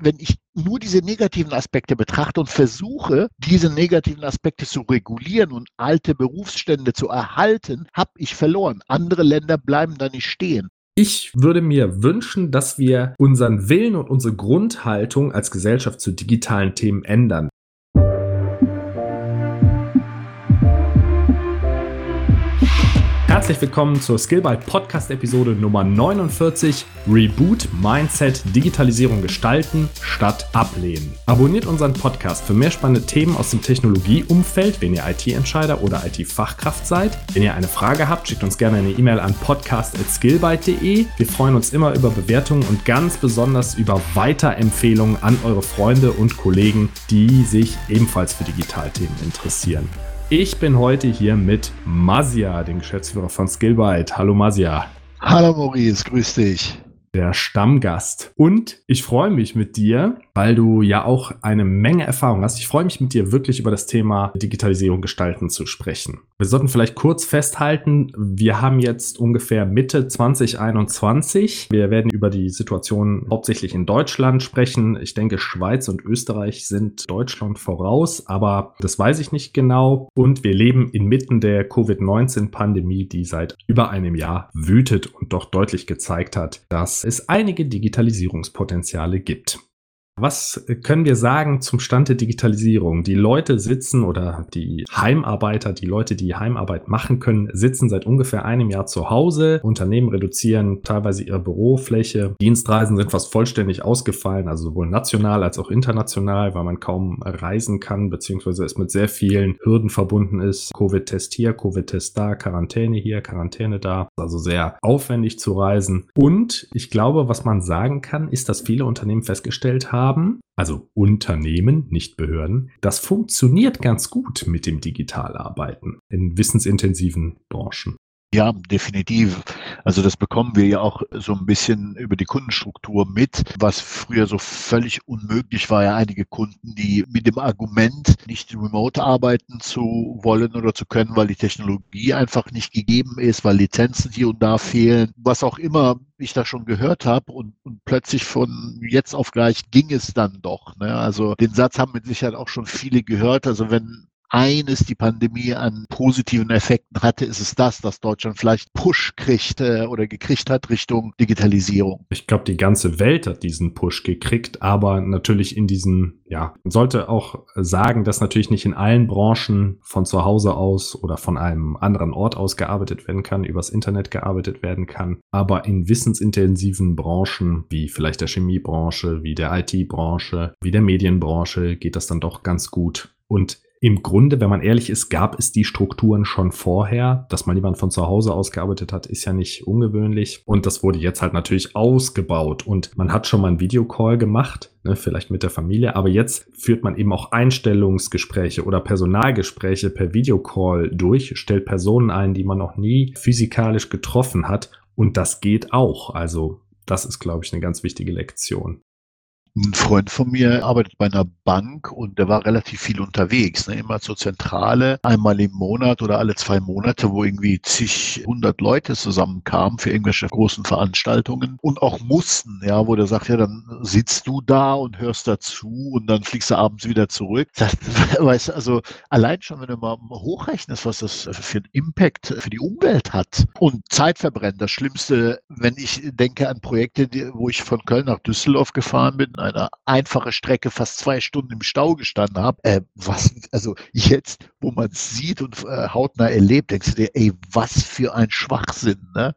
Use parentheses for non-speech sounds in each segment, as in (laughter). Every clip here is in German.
wenn ich nur diese negativen Aspekte betrachte und versuche, diese negativen Aspekte zu regulieren und alte Berufsstände zu erhalten, habe ich verloren. Andere Länder bleiben da nicht stehen. Ich würde mir wünschen, dass wir unseren Willen und unsere Grundhaltung als Gesellschaft zu digitalen Themen ändern. Herzlich willkommen zur Skillbyte Podcast Episode Nummer 49 Reboot Mindset Digitalisierung gestalten statt ablehnen. Abonniert unseren Podcast für mehr spannende Themen aus dem Technologieumfeld, wenn ihr IT-Entscheider oder IT-Fachkraft seid. Wenn ihr eine Frage habt, schickt uns gerne eine E-Mail an podcast@skillbyte.de. Wir freuen uns immer über Bewertungen und ganz besonders über Weiterempfehlungen an eure Freunde und Kollegen, die sich ebenfalls für Digitalthemen interessieren. Ich bin heute hier mit Masia, dem Geschäftsführer von Skillbyte. Hallo Masia. Hallo Maurice, grüß dich der Stammgast. Und ich freue mich mit dir, weil du ja auch eine Menge Erfahrung hast. Ich freue mich mit dir wirklich über das Thema Digitalisierung gestalten zu sprechen. Wir sollten vielleicht kurz festhalten, wir haben jetzt ungefähr Mitte 2021. Wir werden über die Situation hauptsächlich in Deutschland sprechen. Ich denke, Schweiz und Österreich sind Deutschland voraus, aber das weiß ich nicht genau. Und wir leben inmitten der Covid-19-Pandemie, die seit über einem Jahr wütet und doch deutlich gezeigt hat, dass es einige Digitalisierungspotenziale gibt. Was können wir sagen zum Stand der Digitalisierung? Die Leute sitzen oder die Heimarbeiter, die Leute, die Heimarbeit machen können, sitzen seit ungefähr einem Jahr zu Hause. Unternehmen reduzieren teilweise ihre Bürofläche. Dienstreisen sind fast vollständig ausgefallen, also sowohl national als auch international, weil man kaum reisen kann, beziehungsweise es mit sehr vielen Hürden verbunden ist. Covid-Test hier, Covid-Test da, Quarantäne hier, Quarantäne da. Also sehr aufwendig zu reisen. Und ich glaube, was man sagen kann, ist, dass viele Unternehmen festgestellt haben, haben, also Unternehmen, nicht Behörden, das funktioniert ganz gut mit dem Digitalarbeiten in wissensintensiven Branchen. Ja, definitiv. Also das bekommen wir ja auch so ein bisschen über die Kundenstruktur mit, was früher so völlig unmöglich war. Ja, einige Kunden, die mit dem Argument, nicht remote arbeiten zu wollen oder zu können, weil die Technologie einfach nicht gegeben ist, weil Lizenzen hier und da fehlen, was auch immer ich da schon gehört habe und, und plötzlich von jetzt auf gleich ging es dann doch. Ne? Also den Satz haben mit Sicherheit auch schon viele gehört. Also wenn eines die Pandemie an positiven Effekten hatte, ist es das, dass Deutschland vielleicht Push kriegt äh, oder gekriegt hat Richtung Digitalisierung. Ich glaube, die ganze Welt hat diesen Push gekriegt, aber natürlich in diesen, ja, man sollte auch sagen, dass natürlich nicht in allen Branchen von zu Hause aus oder von einem anderen Ort aus gearbeitet werden kann, übers Internet gearbeitet werden kann, aber in wissensintensiven Branchen, wie vielleicht der Chemiebranche, wie der IT-Branche, wie der Medienbranche, geht das dann doch ganz gut. Und im Grunde, wenn man ehrlich ist, gab es die Strukturen schon vorher. Dass man jemand von zu Hause aus gearbeitet hat, ist ja nicht ungewöhnlich. Und das wurde jetzt halt natürlich ausgebaut. Und man hat schon mal einen Videocall gemacht, ne, vielleicht mit der Familie. Aber jetzt führt man eben auch Einstellungsgespräche oder Personalgespräche per Videocall durch, stellt Personen ein, die man noch nie physikalisch getroffen hat. Und das geht auch. Also das ist, glaube ich, eine ganz wichtige Lektion. Ein Freund von mir arbeitet bei einer Bank und der war relativ viel unterwegs, ne? immer zur Zentrale, einmal im Monat oder alle zwei Monate, wo irgendwie zig, hundert Leute zusammenkamen für irgendwelche großen Veranstaltungen und auch mussten, ja, wo der sagt, ja, dann sitzt du da und hörst dazu und dann fliegst du abends wieder zurück. Das, (laughs) weißt, also allein schon, wenn du mal hochrechnest, was das für einen Impact für die Umwelt hat und Zeit verbrennt. Das Schlimmste, wenn ich denke an Projekte, wo ich von Köln nach Düsseldorf gefahren bin, eine einfache Strecke fast zwei Stunden im Stau gestanden habe, äh, was, also jetzt, wo man es sieht und äh, hautnah erlebt, denkst du dir, ey, was für ein Schwachsinn, ne?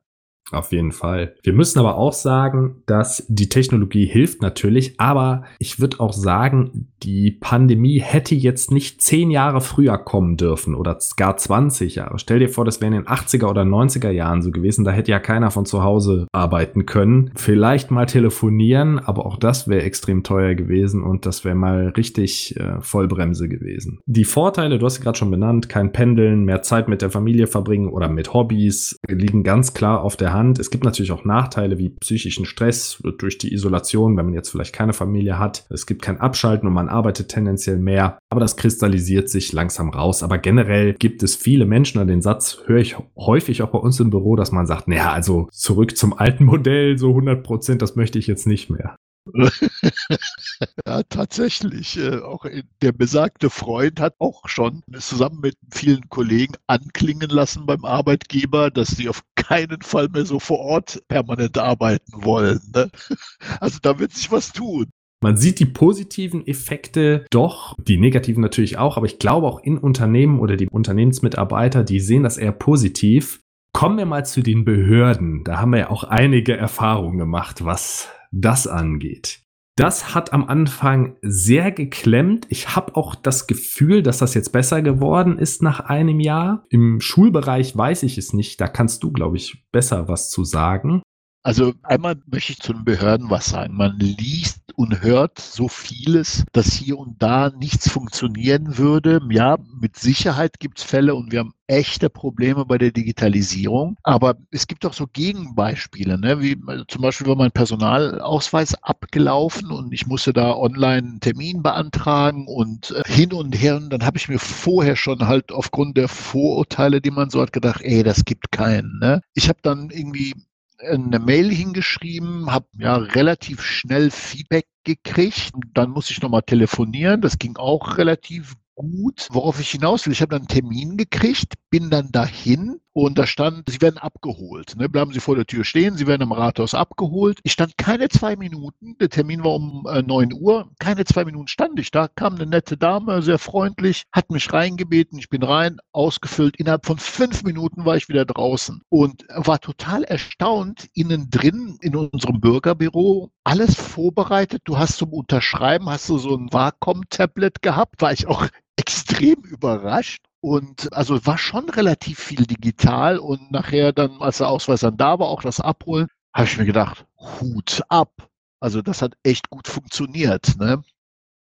Auf jeden Fall. Wir müssen aber auch sagen, dass die Technologie hilft natürlich, aber ich würde auch sagen, die Pandemie hätte jetzt nicht zehn Jahre früher kommen dürfen oder gar 20 Jahre. Stell dir vor, das wäre in den 80er oder 90er Jahren so gewesen, da hätte ja keiner von zu Hause arbeiten können. Vielleicht mal telefonieren, aber auch das wäre extrem teuer gewesen und das wäre mal richtig äh, Vollbremse gewesen. Die Vorteile, du hast sie gerade schon benannt, kein Pendeln, mehr Zeit mit der Familie verbringen oder mit Hobbys, liegen ganz klar auf der Hand Hand. Es gibt natürlich auch Nachteile wie psychischen Stress durch die Isolation, wenn man jetzt vielleicht keine Familie hat. Es gibt kein Abschalten und man arbeitet tendenziell mehr. Aber das kristallisiert sich langsam raus. Aber generell gibt es viele Menschen, an den Satz höre ich häufig auch bei uns im Büro, dass man sagt, naja, also zurück zum alten Modell, so 100 Prozent, das möchte ich jetzt nicht mehr. (laughs) ja, tatsächlich. Äh, auch der besagte Freund hat auch schon zusammen mit vielen Kollegen anklingen lassen beim Arbeitgeber, dass sie auf keinen Fall mehr so vor Ort permanent arbeiten wollen. Ne? (laughs) Also da wird sich was tun. Man sieht die positiven Effekte doch, die negativen natürlich auch, aber ich glaube auch in Unternehmen oder die Unternehmensmitarbeiter, die sehen das eher positiv. Kommen wir mal zu den Behörden. Da haben wir ja auch einige Erfahrungen gemacht, was das angeht. Das hat am Anfang sehr geklemmt. Ich habe auch das Gefühl, dass das jetzt besser geworden ist nach einem Jahr. Im Schulbereich weiß ich es nicht. Da kannst du, glaube ich, besser was zu sagen. Also einmal möchte ich zu den Behörden was sagen. Man liest und hört so vieles, dass hier und da nichts funktionieren würde. Ja, mit Sicherheit gibt es Fälle und wir haben echte Probleme bei der Digitalisierung. Aber es gibt auch so Gegenbeispiele, ne? wie also zum Beispiel war mein Personalausweis abgelaufen und ich musste da online einen Termin beantragen und äh, hin und her. Und dann habe ich mir vorher schon halt aufgrund der Vorurteile, die man so hat, gedacht, ey, das gibt keinen. Ne? Ich habe dann irgendwie eine Mail hingeschrieben, habe ja relativ schnell Feedback gekriegt. Dann musste ich nochmal telefonieren. Das ging auch relativ gut. Worauf ich hinaus will, ich habe dann einen Termin gekriegt, bin dann dahin und da stand, Sie werden abgeholt. Ne? Bleiben Sie vor der Tür stehen, Sie werden am Rathaus abgeholt. Ich stand keine zwei Minuten, der Termin war um äh, 9 Uhr, keine zwei Minuten stand ich da, kam eine nette Dame, sehr freundlich, hat mich reingebeten, ich bin rein, ausgefüllt. Innerhalb von fünf Minuten war ich wieder draußen und war total erstaunt, innen drin in unserem Bürgerbüro alles vorbereitet. Du hast zum Unterschreiben, hast du so ein Wacom-Tablet gehabt, war ich auch (laughs) extrem überrascht. Und also war schon relativ viel digital und nachher dann, als der Ausweis dann da war, auch das Abholen, habe ich mir gedacht, Hut ab. Also das hat echt gut funktioniert. Ne?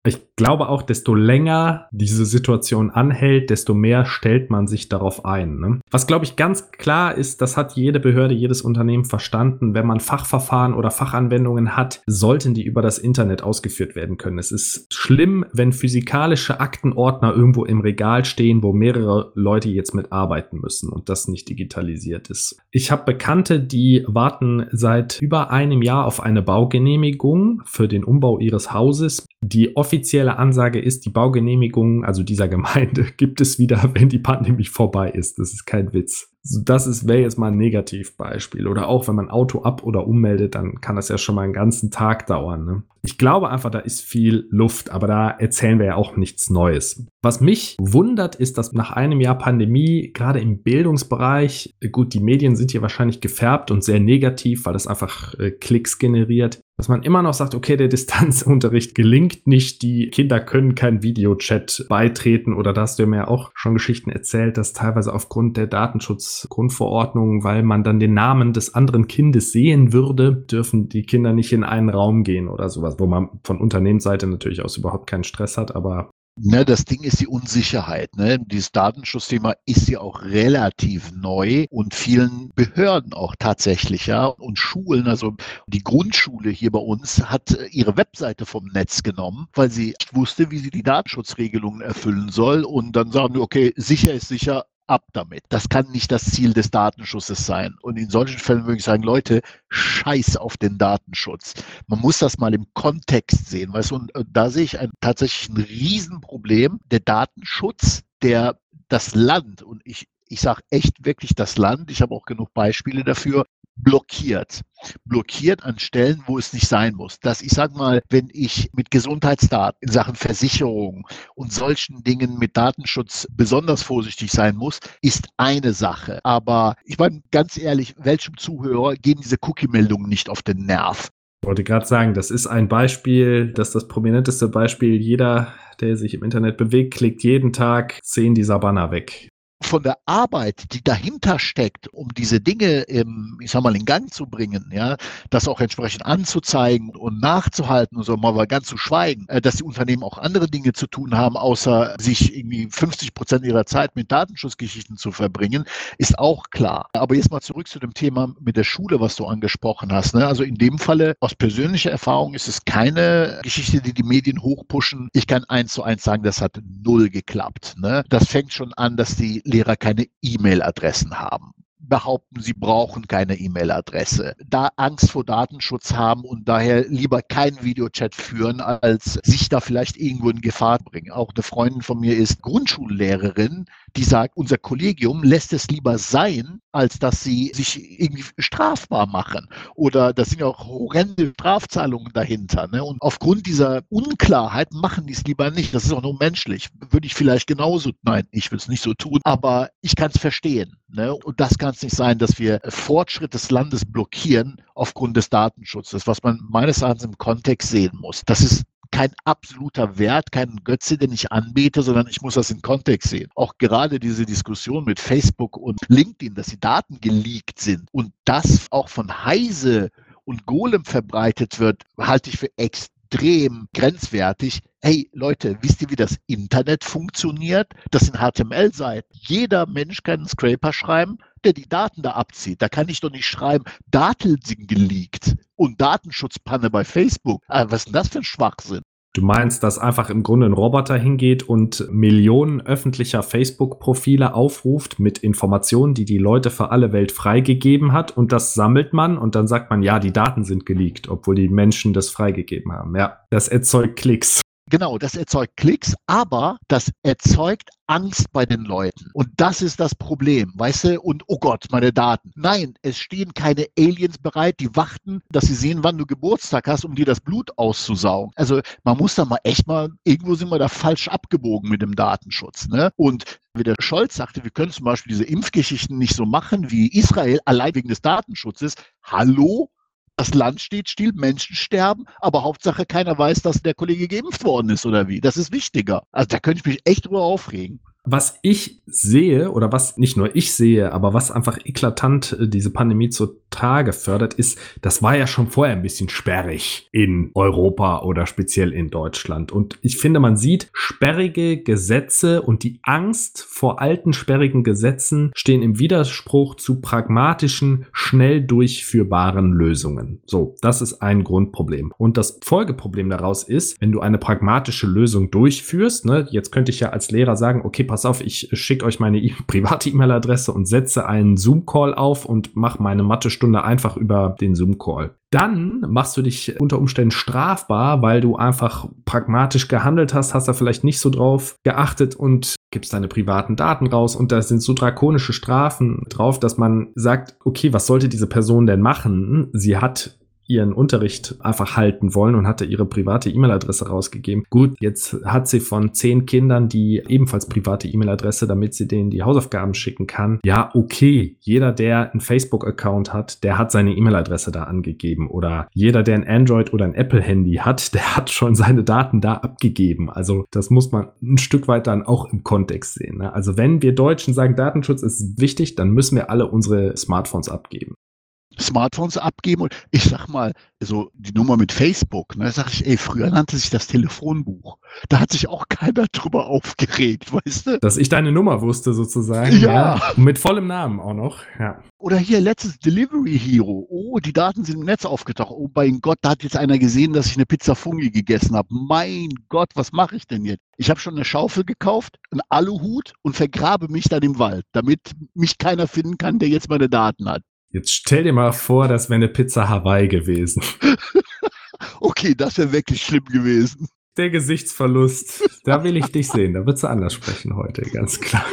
Ich glaube auch, desto länger diese Situation anhält, desto mehr stellt man sich darauf ein. Ne? Was, glaube ich, ganz klar ist, das hat jede Behörde, jedes Unternehmen verstanden. Wenn man Fachverfahren oder Fachanwendungen hat, sollten die über das Internet ausgeführt werden können. Es ist schlimm, wenn physikalische Aktenordner irgendwo im Regal stehen, wo mehrere Leute jetzt mitarbeiten müssen und das nicht digitalisiert ist. Ich habe Bekannte, die warten seit über einem Jahr auf eine Baugenehmigung für den Umbau ihres Hauses. Die offizielle Ansage ist, die Baugenehmigung, also dieser Gemeinde, (laughs) gibt es wieder, wenn die Pandemie vorbei ist. Das ist kein Witz. Das ist, wäre jetzt mal ein Negativbeispiel. Oder auch, wenn man Auto ab- oder ummeldet, dann kann das ja schon mal einen ganzen Tag dauern. Ne? Ich glaube einfach, da ist viel Luft, aber da erzählen wir ja auch nichts Neues. Was mich wundert, ist, dass nach einem Jahr Pandemie, gerade im Bildungsbereich, gut, die Medien sind hier wahrscheinlich gefärbt und sehr negativ, weil das einfach äh, Klicks generiert dass man immer noch sagt, okay, der (laughs) Distanzunterricht gelingt nicht, die Kinder können kein Videochat beitreten oder da hast du mir ja auch schon Geschichten erzählt, dass teilweise aufgrund der Datenschutzgrundverordnung, weil man dann den Namen des anderen Kindes sehen würde, dürfen die Kinder nicht in einen Raum gehen oder sowas, wo man von Unternehmensseite natürlich aus überhaupt keinen Stress hat, aber Ne, das Ding ist die Unsicherheit. Ne? Dieses Datenschutzthema ist ja auch relativ neu und vielen Behörden auch tatsächlich, ja. Und Schulen, also die Grundschule hier bei uns hat äh, ihre Webseite vom Netz genommen, weil sie wusste, wie sie die Datenschutzregelungen erfüllen soll. Und dann sagen wir, okay, sicher ist sicher, ab damit. Das kann nicht das Ziel des Datenschutzes sein. Und in solchen Fällen würde ich sagen, Leute, scheiß auf den Datenschutz. Man muss das mal im Kontext sehen. Weißt du, und da sehe ich ein, tatsächlich ein Riesenproblem. Der Datenschutz, der das Land, und ich, ich sage echt wirklich das Land, ich habe auch genug Beispiele dafür, blockiert. Blockiert an Stellen, wo es nicht sein muss. Dass ich sage mal, wenn ich mit Gesundheitsdaten in Sachen Versicherung und solchen Dingen mit Datenschutz besonders vorsichtig sein muss, ist eine Sache. Aber ich meine ganz ehrlich, welchem Zuhörer gehen diese Cookie-Meldungen nicht auf den Nerv? Ich wollte gerade sagen, das ist ein Beispiel, das ist das prominenteste Beispiel. Jeder, der sich im Internet bewegt, klickt jeden Tag zehn dieser Banner weg von der Arbeit, die dahinter steckt, um diese Dinge, im, ich sag mal, in Gang zu bringen, ja, das auch entsprechend anzuzeigen und nachzuhalten und so mal ganz zu schweigen, äh, dass die Unternehmen auch andere Dinge zu tun haben, außer sich irgendwie 50 Prozent ihrer Zeit mit Datenschutzgeschichten zu verbringen, ist auch klar. Aber jetzt mal zurück zu dem Thema mit der Schule, was du angesprochen hast. Ne? Also in dem Falle, aus persönlicher Erfahrung ist es keine Geschichte, die die Medien hochpushen. Ich kann eins zu eins sagen, das hat null geklappt. Ne? Das fängt schon an, dass die Lehrer keine E-Mail-Adressen haben behaupten, sie brauchen keine E-Mail-Adresse, da Angst vor Datenschutz haben und daher lieber keinen Videochat führen, als sich da vielleicht irgendwo in Gefahr bringen. Auch eine Freundin von mir ist Grundschullehrerin, die sagt, unser Kollegium lässt es lieber sein, als dass sie sich irgendwie strafbar machen. Oder da sind ja auch horrende Strafzahlungen dahinter. Ne? Und aufgrund dieser Unklarheit machen die es lieber nicht. Das ist auch nur menschlich. Würde ich vielleicht genauso, nein, ich will es nicht so tun, aber ich kann es verstehen. Ne? Und das kann es nicht sein, dass wir Fortschritt des Landes blockieren aufgrund des Datenschutzes, was man meines Erachtens im Kontext sehen muss. Das ist kein absoluter Wert, kein Götze, den ich anbete, sondern ich muss das in Kontext sehen. Auch gerade diese Diskussion mit Facebook und LinkedIn, dass die Daten geleakt sind und das auch von Heise und Golem verbreitet wird, halte ich für extrem grenzwertig. Hey Leute, wisst ihr, wie das Internet funktioniert? Das sind HTML-Seiten. Jeder Mensch kann einen Scraper schreiben, der die Daten da abzieht. Da kann ich doch nicht schreiben, Daten sind geleakt und Datenschutzpanne bei Facebook. Also was ist denn das für ein Schwachsinn? Du meinst, dass einfach im Grunde ein Roboter hingeht und Millionen öffentlicher Facebook-Profile aufruft mit Informationen, die die Leute für alle Welt freigegeben hat und das sammelt man und dann sagt man, ja, die Daten sind geleakt, obwohl die Menschen das freigegeben haben. Ja, das erzeugt Klicks. Genau, das erzeugt Klicks, aber das erzeugt Angst bei den Leuten. Und das ist das Problem, weißt du? Und oh Gott, meine Daten. Nein, es stehen keine Aliens bereit, die warten, dass sie sehen, wann du Geburtstag hast, um dir das Blut auszusaugen. Also man muss da mal echt mal, irgendwo sind wir da falsch abgebogen mit dem Datenschutz. Ne? Und wie der Scholz sagte, wir können zum Beispiel diese Impfgeschichten nicht so machen wie Israel, allein wegen des Datenschutzes. Hallo? Das Land steht still, Menschen sterben, aber Hauptsache keiner weiß, dass der Kollege geimpft worden ist oder wie. Das ist wichtiger. Also da könnte ich mich echt drüber aufregen. Was ich sehe oder was nicht nur ich sehe, aber was einfach eklatant äh, diese Pandemie zutage fördert, ist, das war ja schon vorher ein bisschen sperrig in Europa oder speziell in Deutschland. Und ich finde, man sieht sperrige Gesetze und die Angst vor alten sperrigen Gesetzen stehen im Widerspruch zu pragmatischen, schnell durchführbaren Lösungen. So, das ist ein Grundproblem. Und das Folgeproblem daraus ist, wenn du eine pragmatische Lösung durchführst, ne, jetzt könnte ich ja als Lehrer sagen, okay, pass auf, ich schicke euch meine e (laughs) private E-Mail-Adresse und setze einen Zoom-Call auf und mache meine Mathestunde einfach über den Zoom-Call. Dann machst du dich unter Umständen strafbar, weil du einfach pragmatisch gehandelt hast, hast da vielleicht nicht so drauf geachtet und gibst deine privaten Daten raus und da sind so drakonische Strafen drauf, dass man sagt, okay, was sollte diese Person denn machen? Sie hat ihren Unterricht einfach halten wollen und hatte ihre private E-Mail-Adresse rausgegeben. Gut, jetzt hat sie von zehn Kindern die ebenfalls private E-Mail-Adresse, damit sie denen die Hausaufgaben schicken kann. Ja, okay. Jeder, der einen Facebook-Account hat, der hat seine E-Mail-Adresse da angegeben. Oder jeder, der ein Android oder ein Apple-Handy hat, (laughs) der hat schon seine Daten da abgegeben. Also das muss man ein Stück weit dann auch im Kontext sehen. Ne? Also wenn wir Deutschen sagen, Datenschutz ist wichtig, dann müssen wir alle unsere Smartphones abgeben. Smartphones abgeben und ich sag mal, so die Nummer mit Facebook, ne, sag ich, ey, früher nannte sich das Telefonbuch. Da hat sich auch keiner drüber (laughs) aufgeregt, weißt du? Dass ich deine Nummer wusste sozusagen. Ja. ja. Mit vollem Namen auch noch, ja. Oder hier letztes Delivery Hero. Oh, die Daten sind im Netz aufgetaucht. Oh mein Gott, da hat jetzt einer gesehen, dass ich eine Pizza Fungi gegessen habe. Mein Gott, was mache ich denn jetzt? Ich habe schon eine Schaufel gekauft, einen Aluhut und vergrabe mich dann im Wald, damit mich keiner finden kann, der jetzt meine Daten hat. Jetzt stell dir mal vor, das wäre eine Pizza Hawaii gewesen. (laughs) okay, das wäre wirklich schlimm gewesen. Der Gesichtsverlust, da will ich dich sehen. Da würdest du anders sprechen heute, ganz klar.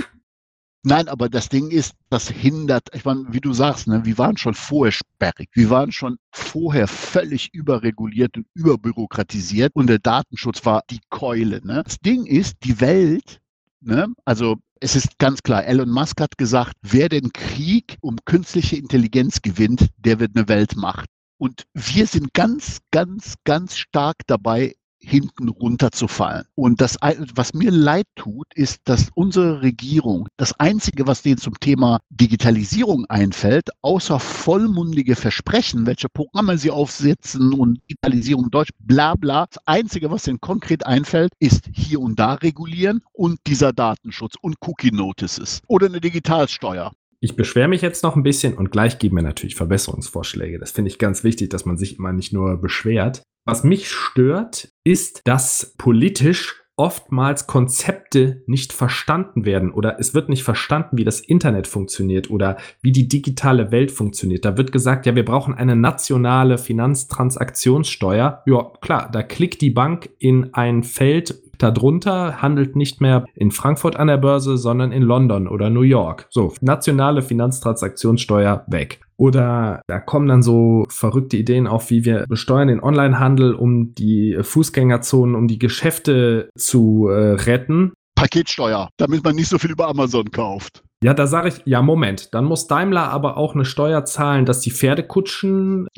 Nein, aber das Ding ist, das hindert, ich meine, wie du sagst, ne, wir waren schon vorher sperrig, wir waren schon vorher völlig überreguliert und überbürokratisiert und der Datenschutz war die Keule. Ne. Das Ding ist, die Welt, ne, also es ist ganz klar, Elon Musk hat gesagt, wer den Krieg um künstliche Intelligenz gewinnt, der wird eine Weltmacht. Und wir sind ganz, ganz, ganz stark dabei, hinten runterzufallen. Und das, was mir leid tut, ist, dass unsere Regierung das Einzige, was denen zum Thema Digitalisierung einfällt, außer vollmundige Versprechen, welche Programme sie aufsetzen und Digitalisierung Deutsch, bla bla, das Einzige, was denen konkret einfällt, ist hier und da regulieren und dieser Datenschutz und Cookie Notices oder eine Digitalsteuer. Ich beschwere mich jetzt noch ein bisschen und gleich geben wir natürlich Verbesserungsvorschläge. Das finde ich ganz wichtig, dass man sich immer nicht nur beschwert. Was mich stört, ist, dass politisch oftmals Konzepte nicht verstanden werden oder es wird nicht verstanden, wie das Internet funktioniert oder wie die digitale Welt funktioniert. Da wird gesagt, ja, wir brauchen eine nationale Finanztransaktionssteuer. Ja, klar, da klickt die Bank in ein Feld darunter handelt nicht mehr in Frankfurt an der Börse, sondern in London oder New York. So, nationale Finanztransaktionssteuer weg. Oder da kommen dann so verrückte Ideen auf, wie wir besteuern den Onlinehandel, um die Fußgängerzonen, um die Geschäfte zu äh, retten. Paketsteuer, damit man nicht so viel über Amazon kauft. Ja, da sage ich, ja, Moment, dann muss Daimler aber auch eine Steuer zahlen, dass die Pferdekutschen (laughs)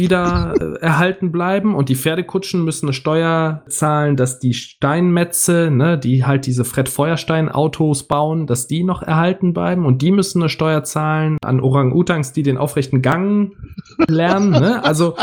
wieder äh, erhalten bleiben und die Pferdekutschen müssen eine Steuer zahlen, dass die Steinmetze, ne, die halt diese Fred Feuerstein Autos bauen, dass die noch erhalten bleiben und die müssen eine Steuer zahlen an Orang-Utans, die den aufrechten Gang lernen, ne? Also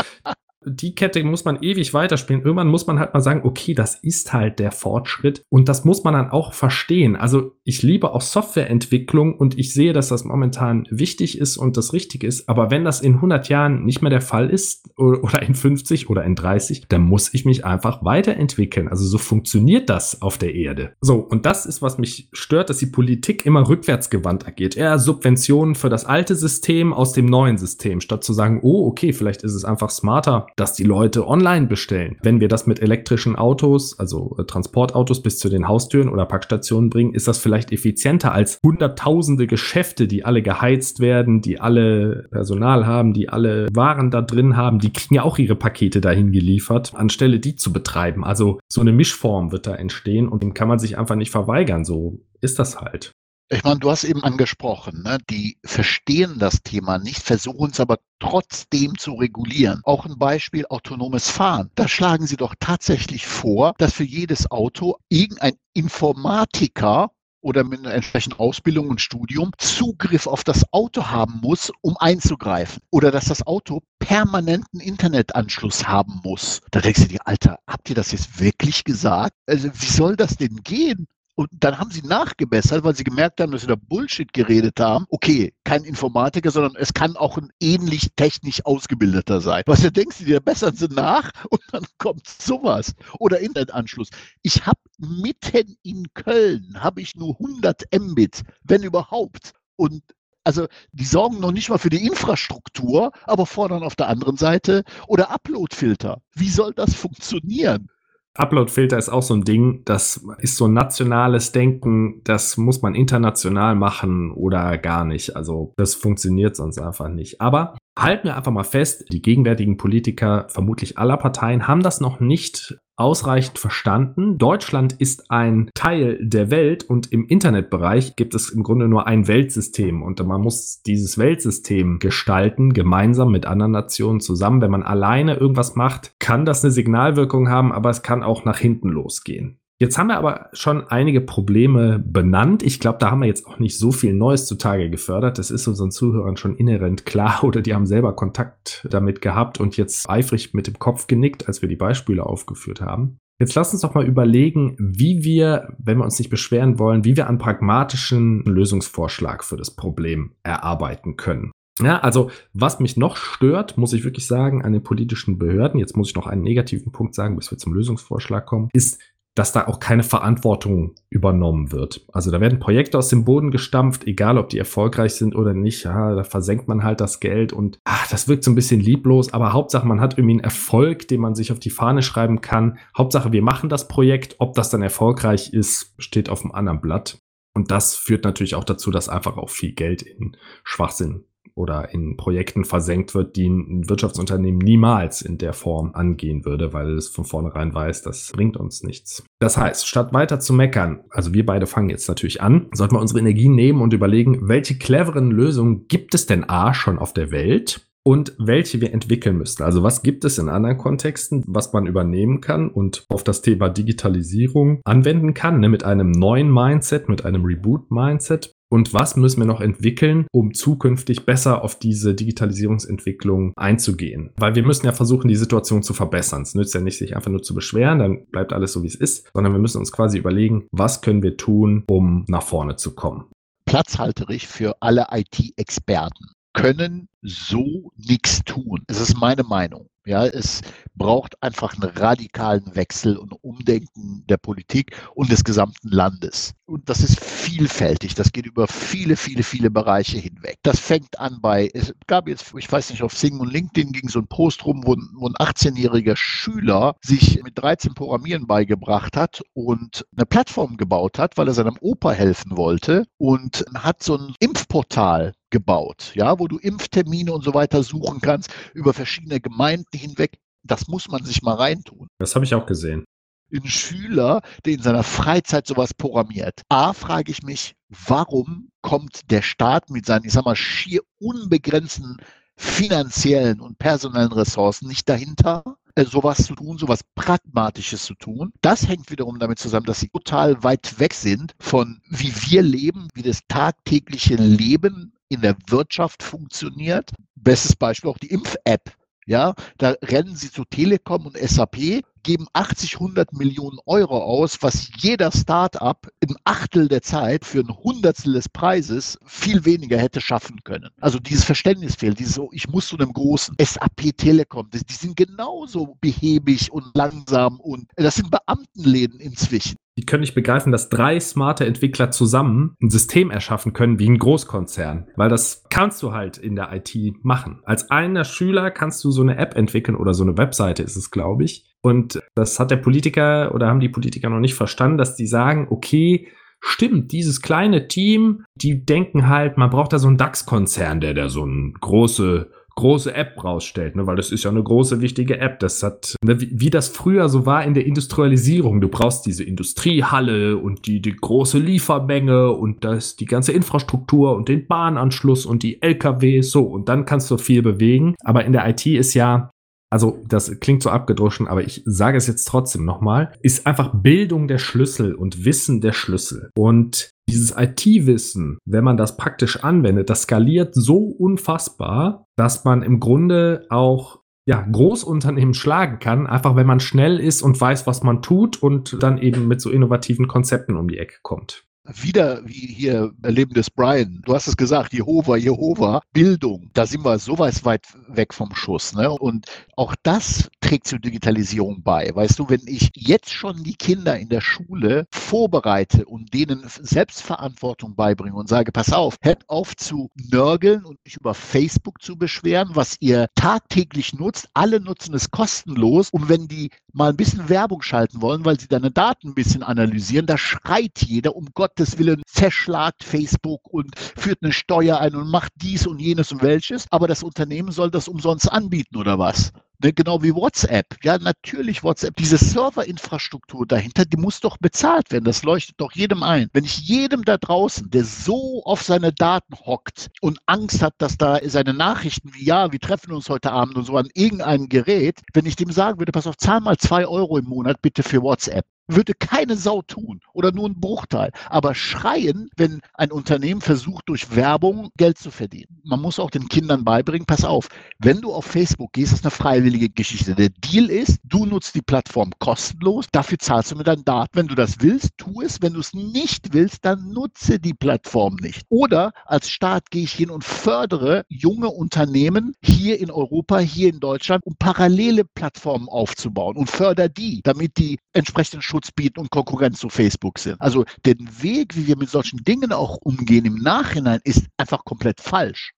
die Kette muss man ewig weiterspielen. Irgendwann muss man halt mal sagen, okay, das ist halt der Fortschritt und das muss man dann auch verstehen. Also ich liebe auch Softwareentwicklung und ich sehe, dass das momentan wichtig ist und das richtig ist. Aber wenn das in 100 Jahren nicht mehr der Fall ist oder in 50 oder in 30, dann muss ich mich einfach weiterentwickeln. Also so funktioniert das auf der Erde. So, und das ist, was mich stört, dass die Politik immer rückwärtsgewandt agiert. Eher Subventionen für das alte System aus dem neuen System, statt zu sagen, oh, okay, vielleicht ist es einfach smarter, dass die Leute online bestellen. Wenn wir das mit elektrischen Autos, also äh, Transportautos bis zu den Haustüren oder Packstationen bringen, ist das vielleicht effizienter als hunderttausende Geschäfte, die alle geheizt werden, die alle Personal haben, die alle Waren da drin haben, die kriegen ja auch ihre Pakete dahin geliefert, anstelle die zu betreiben. Also so eine Mischform wird da entstehen und dem kann man sich einfach nicht verweigern. So ist das halt. Ich meine, du hast eben angesprochen, ne? die verstehen das Thema nicht, versuchen es aber trotzdem zu regulieren. Auch ein Beispiel autonomes Fahren. Da schlagen sie doch tatsächlich vor, dass für jedes Auto irgendein Informatiker oder mit einer entsprechenden Ausbildung und Studium Zugriff auf das Auto haben muss, um einzugreifen. Oder dass das Auto permanenten Internetanschluss haben muss. Da denkst du dir, Alter, habt ihr das jetzt wirklich gesagt? Also wie soll das denn gehen? Und dann haben sie nachgebessert, weil sie gemerkt haben, dass sie da Bullshit geredet haben. Okay, kein Informatiker, sondern es kann auch ein ähnlich technisch ausgebildeter sein. Was du denkst, die bessern sie nach (laughs) und dann kommt sowas. Oder Internetanschluss. Ich habe mitten in Köln, habe ich nur 100 Mbit, wenn überhaupt. Und also die sorgen noch nicht mal für die Infrastruktur, aber fordern auf der anderen Seite oder Uploadfilter. Wie soll das funktionieren? Upload-Filter ist auch so ein Ding, das ist so ein nationales Denken, das muss man international machen oder gar nicht. Also das funktioniert sonst einfach nicht. Aber halten wir einfach mal fest, die gegenwärtigen Politiker vermutlich aller Parteien haben das noch nicht ausreichend verstanden. Deutschland ist ein Teil der Welt und im Internetbereich gibt es im Grunde nur ein Weltsystem und man muss dieses Weltsystem gestalten, gemeinsam mit anderen Nationen zusammen. Wenn man alleine irgendwas macht, kann das eine Signalwirkung haben, aber es kann auch nach hinten losgehen. Jetzt haben wir aber schon einige Probleme benannt. Ich glaube, da haben wir jetzt auch nicht so viel Neues zutage gefördert. Das ist unseren Zuhörern schon inhärent klar (laughs) oder die haben selber Kontakt damit gehabt und jetzt eifrig mit dem Kopf genickt, als wir die Beispiele aufgeführt haben. Jetzt lass uns doch mal überlegen, wie wir, wenn wir uns nicht beschweren wollen, wie wir einen pragmatischen Lösungsvorschlag für das Problem erarbeiten können. Ja, also was mich noch stört, muss ich wirklich sagen, an den politischen Behörden, jetzt muss ich noch einen negativen Punkt sagen, bis wir zum Lösungsvorschlag kommen, ist dass da auch keine Verantwortung übernommen wird. Also da werden Projekte aus dem Boden gestampft, egal ob die erfolgreich sind oder nicht. Ja, da versenkt man halt das Geld und ach, das wirkt so ein bisschen lieblos, aber Hauptsache man hat irgendwie einen Erfolg, den man sich auf die Fahne schreiben kann. Hauptsache wir machen das Projekt. Ob das dann erfolgreich ist, steht auf dem anderen Blatt. Und das führt natürlich auch dazu, dass einfach auch viel Geld in Schwachsinn oder in Projekten versenkt wird, die ein Wirtschaftsunternehmen niemals in der Form angehen würde, weil es von vornherein weiß, das bringt uns nichts. Das heißt, statt weiter zu meckern, also wir beide fangen jetzt natürlich an, sollten wir unsere Energie nehmen und überlegen, welche cleveren Lösungen gibt es denn A schon auf der Welt? und welche wir entwickeln müssen. Also was gibt es in anderen Kontexten, was man übernehmen kann und auf das Thema Digitalisierung anwenden kann, ne, mit einem neuen Mindset, mit einem Reboot-Mindset und was müssen wir noch entwickeln, um zukünftig besser auf diese Digitalisierungsentwicklung einzugehen? Weil wir müssen ja versuchen, die Situation zu verbessern. Es nützt ja nicht, sich einfach nur zu beschweren, dann bleibt alles so, wie es ist, sondern wir müssen uns quasi überlegen, was können wir tun, um nach vorne zu kommen. Platzhalterig für alle IT-Experten können so nichts tun. Es ist meine Meinung. Ja, es braucht einfach einen radikalen Wechsel und Umdenken der Politik und des gesamten Landes. Und das ist vielfältig. Das geht über viele, viele, viele Bereiche hinweg. Das fängt an bei, es gab jetzt, ich weiß nicht, auf Sing und LinkedIn ging so ein Post rum, wo, ein 18-jähriger Schüler sich mit 13 Programmieren beigebracht hat und eine Plattform gebaut hat, weil er seinem Opa helfen wollte und hat so ein Impfportal gebaut, ja, wo du Impftermine und so weiter suchen kannst über verschiedene Gemeinden hinweg. Das muss man sich mal reintun. Das habe ich auch gesehen. Ein Schüler, der in seiner Freizeit sowas programmiert. A, frage ich mich, warum kommt der Staat mit seinen, ich sag mal, schier unbegrenzten finanziellen und personellen Ressourcen nicht dahinter? Äh, sowas zu tun, sowas Pragmatisches zu tun. Das hängt wiederum damit zusammen, dass sie total weit weg sind von wie wir leben, wie das tagtägliche Leben in der Wirtschaft funktioniert. Bestes Beispiel auch die Impf-App. Ja, da rennen sie zu Telekom und SAP, geben 80, 100 Millionen Euro aus, was jeder Start-up im Achtel der Zeit für ein Hundertstel des Preises viel weniger hätte schaffen können. Also dieses Verständnis fehlt, dieses so, ich muss zu einem großen SAP Telekom, die, die sind genauso behäbig und langsam und das sind Beamtenläden inzwischen die können nicht begreifen, dass drei smarte Entwickler zusammen ein System erschaffen können wie ein Großkonzern. Weil das kannst du halt in der IT machen. Als einer Schüler kannst du so eine App entwickeln oder so eine Webseite ist es, glaube ich. Und das hat der Politiker oder haben die Politiker noch nicht verstanden, dass die sagen, okay, stimmt, dieses kleine Team, die denken halt, man braucht da so einen DAX-Konzern, der da so eine große große App rausstellt, ne? weil das ist ja eine große, wichtige App. Das hat, ne, wie, wie, das früher so war in der Industrialisierung. Du brauchst diese Industriehalle und die, die große Liefermenge und das, die ganze Infrastruktur und den Bahnanschluss und die LKWs, so. Und dann kannst du viel bewegen. Aber in der IT ist ja, also das klingt so abgedroschen, aber ich sage es jetzt trotzdem nochmal, ist einfach Bildung der Schlüssel und Wissen der Schlüssel. Und dieses IT-Wissen, wenn man das praktisch anwendet, das skaliert so unfassbar, dass man im Grunde auch ja, Großunternehmen schlagen kann, einfach wenn man schnell ist und weiß, was man tut und dann eben mit so innovativen Konzepten um die Ecke kommt wieder wie hier Erleben des Brian. Du hast es gesagt, Jehova, Jehova, Bildung. Da sind wir so weit weg vom Schuss. Ne? Und auch das trägt zur Digitalisierung bei. Weißt du, wenn ich jetzt schon die Kinder in der Schule vorbereite und denen Selbstverantwortung beibringe und sage, pass auf, hört auf zu nörgeln und mich über Facebook zu beschweren, was ihr tagtäglich nutzt. Alle nutzen es kostenlos. Und wenn die mal ein bisschen Werbung schalten wollen, weil sie deine Daten ein bisschen analysieren, da schreit jeder um Gott Gottes Willen zerschlagt Facebook und führt eine Steuer ein und macht dies und jenes und welches, aber das Unternehmen soll das umsonst anbieten oder was? Ne, genau wie WhatsApp. Ja, natürlich WhatsApp. Diese Serverinfrastruktur dahinter, die muss doch bezahlt werden. Das leuchtet doch jedem ein. Wenn ich jedem da draußen, der so auf seine Daten hockt und Angst hat, dass da seine Nachrichten wie, ja, wir treffen uns heute Abend und so an irgendeinem Gerät, wenn ich dem sagen würde, pass auf, zahl mal zwei Euro im Monat bitte für WhatsApp würde keine Sau tun oder nur ein Bruchteil. Aber schreien, wenn ein Unternehmen versucht, durch Werbung Geld zu verdienen. Man muss auch den Kindern beibringen, pass auf, wenn du auf Facebook gehst, ist eine freiwillige Geschichte. Der Deal ist, du nutzt die Plattform kostenlos, dafür zahlst du mit deinen Daten. Wenn du das willst, tu es. Wenn du es nicht willst, dann nutze die Plattform nicht. Oder als Staat gehe ich hin und fördere junge Unternehmen hier in Europa, hier in Deutschland, um parallele Plattformen aufzubauen und fördere die, damit die entsprechenden Schutz Schutz bieten und Konkurrenz zu Facebook sind. Also der Weg, wie wir mit solchen Dingen auch umgehen im Nachhinein, ist einfach komplett falsch.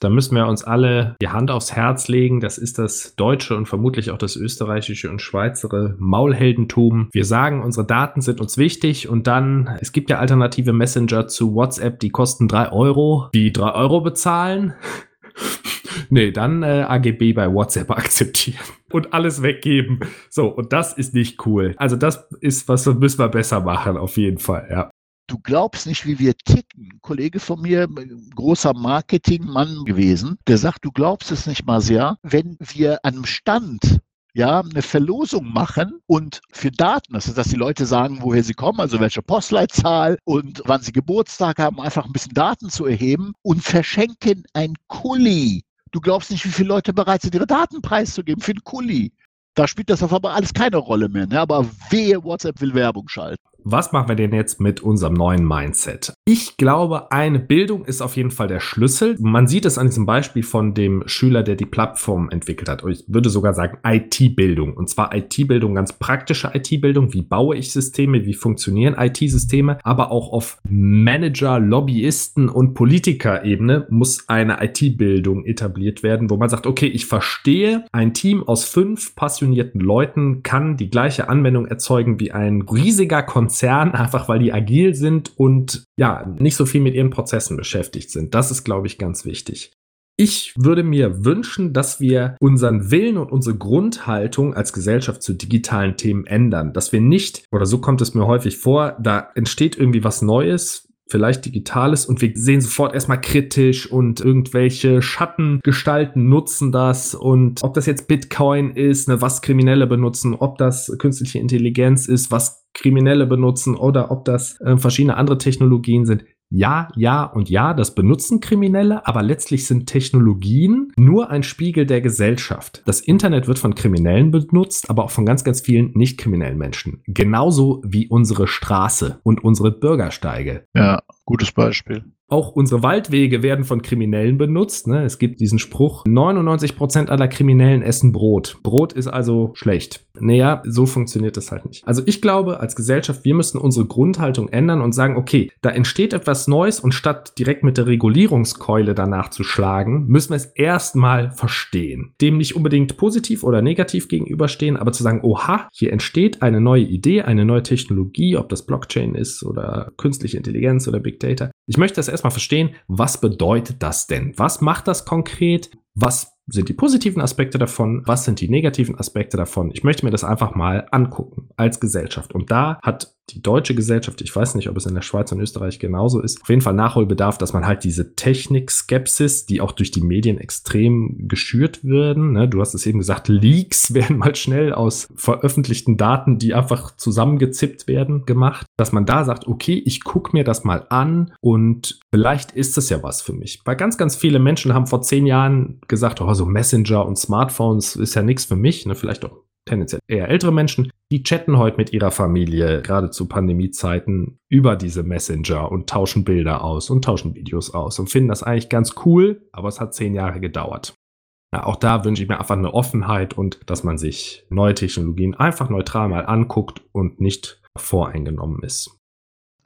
Da müssen wir uns alle die Hand aufs Herz legen. Das ist das deutsche und vermutlich auch das österreichische und schweizere Maulheldentum. Wir sagen, unsere Daten sind uns wichtig und dann, es gibt ja alternative Messenger zu WhatsApp, die kosten drei Euro. Die drei Euro bezahlen. (laughs) Nee, dann äh, AGB bei WhatsApp akzeptieren (laughs) und alles weggeben. So, und das ist nicht cool. Also das ist, was müssen wir besser machen, auf jeden Fall, ja. Du glaubst nicht, wie wir ticken. Ein Kollege von mir, großer Marketingmann gewesen, der sagt, du glaubst es nicht mal sehr, wenn wir an einem Stand ja, eine Verlosung machen und für Daten, das ist, dass die Leute sagen, woher sie kommen, also welche Postleitzahl und wann sie Geburtstag haben, einfach ein bisschen Daten zu erheben und verschenken ein Kuli Du glaubst nicht, wie viele Leute bereit sind, ihre Daten preiszugeben für einen Kuli. Da spielt das auf einmal alles keine Rolle mehr. Ne? Aber wehe, WhatsApp will Werbung schalten. Was machen wir denn jetzt mit unserem neuen Mindset? Ich glaube, eine Bildung ist auf jeden Fall der Schlüssel. Man sieht es an diesem Beispiel von dem Schüler, der die Plattform entwickelt hat. Ich würde sogar sagen IT-Bildung. Und zwar IT-Bildung, ganz praktische IT-Bildung. Wie baue ich Systeme? Wie funktionieren IT-Systeme? Aber auch auf Manager, Lobbyisten und Politiker-Ebene muss eine IT-Bildung etabliert werden, wo man sagt, okay, ich verstehe, ein Team aus fünf passionierten Leuten kann die gleiche Anwendung erzeugen wie ein riesiger Konzern, einfach weil die agil sind und ja, nicht so viel mit ihren Prozessen beschäftigt sind. Das ist, glaube ich, ganz wichtig. Ich würde mir wünschen, dass wir unseren Willen und unsere Grundhaltung als Gesellschaft zu digitalen Themen ändern. Dass wir nicht, oder so kommt es mir häufig vor, da entsteht irgendwie was Neues, vielleicht Digitales und wir sehen sofort erstmal kritisch und irgendwelche Schattengestalten nutzen das und ob das jetzt Bitcoin ist, ne, was Kriminelle benutzen, ob das künstliche Intelligenz ist, was Kriminelle benutzen oder ob das äh, verschiedene andere Technologien sind. Ja, ja und ja, das benutzen Kriminelle, aber letztlich sind Technologien nur ein Spiegel der Gesellschaft. Das Internet wird von Kriminellen benutzt, aber auch von ganz, ganz vielen nicht kriminellen Menschen. Genauso wie unsere Straße und unsere Bürgersteige. Ja, gutes Beispiel. Auch unsere Waldwege werden von Kriminellen benutzt. Ne? Es gibt diesen Spruch, 99 Prozent aller Kriminellen essen Brot. Brot ist also schlecht. Naja, so funktioniert das halt nicht. Also ich glaube, als Gesellschaft, wir müssen unsere Grundhaltung ändern und sagen, okay, da entsteht etwas Neues und statt direkt mit der Regulierungskeule danach zu schlagen, müssen wir es erstmal verstehen. Dem nicht unbedingt positiv oder negativ gegenüberstehen, aber zu sagen, oha, hier entsteht eine neue Idee, eine neue Technologie, ob das Blockchain ist oder künstliche Intelligenz oder Big Data. Ich möchte das erstmal verstehen, was bedeutet das denn? Was macht das konkret? Was sind die positiven Aspekte davon? Was sind die negativen Aspekte davon? Ich möchte mir das einfach mal angucken als Gesellschaft. Und da hat die deutsche Gesellschaft, ich weiß nicht, ob es in der Schweiz und Österreich genauso ist, auf jeden Fall Nachholbedarf, dass man halt diese Technik-Skepsis, die auch durch die Medien extrem geschürt werden, ne? du hast es eben gesagt, Leaks (laughs) werden mal schnell aus veröffentlichten Daten, die einfach zusammengezippt werden, gemacht, dass man da sagt, okay, ich gucke mir das mal an und vielleicht ist es ja was für mich. Weil ganz, ganz viele Menschen haben vor zehn Jahren gesagt, oh, so Messenger und Smartphones ist ja nichts für mich, ne? vielleicht auch tendenziell eher ältere Menschen, die chatten heute mit ihrer Familie, gerade zu Pandemiezeiten, über diese Messenger und tauschen Bilder aus und tauschen Videos aus und finden das eigentlich ganz cool, aber es hat zehn Jahre gedauert. Ja, auch da wünsche ich mir einfach eine Offenheit und dass man sich neue Technologien einfach neutral mal anguckt und nicht voreingenommen ist.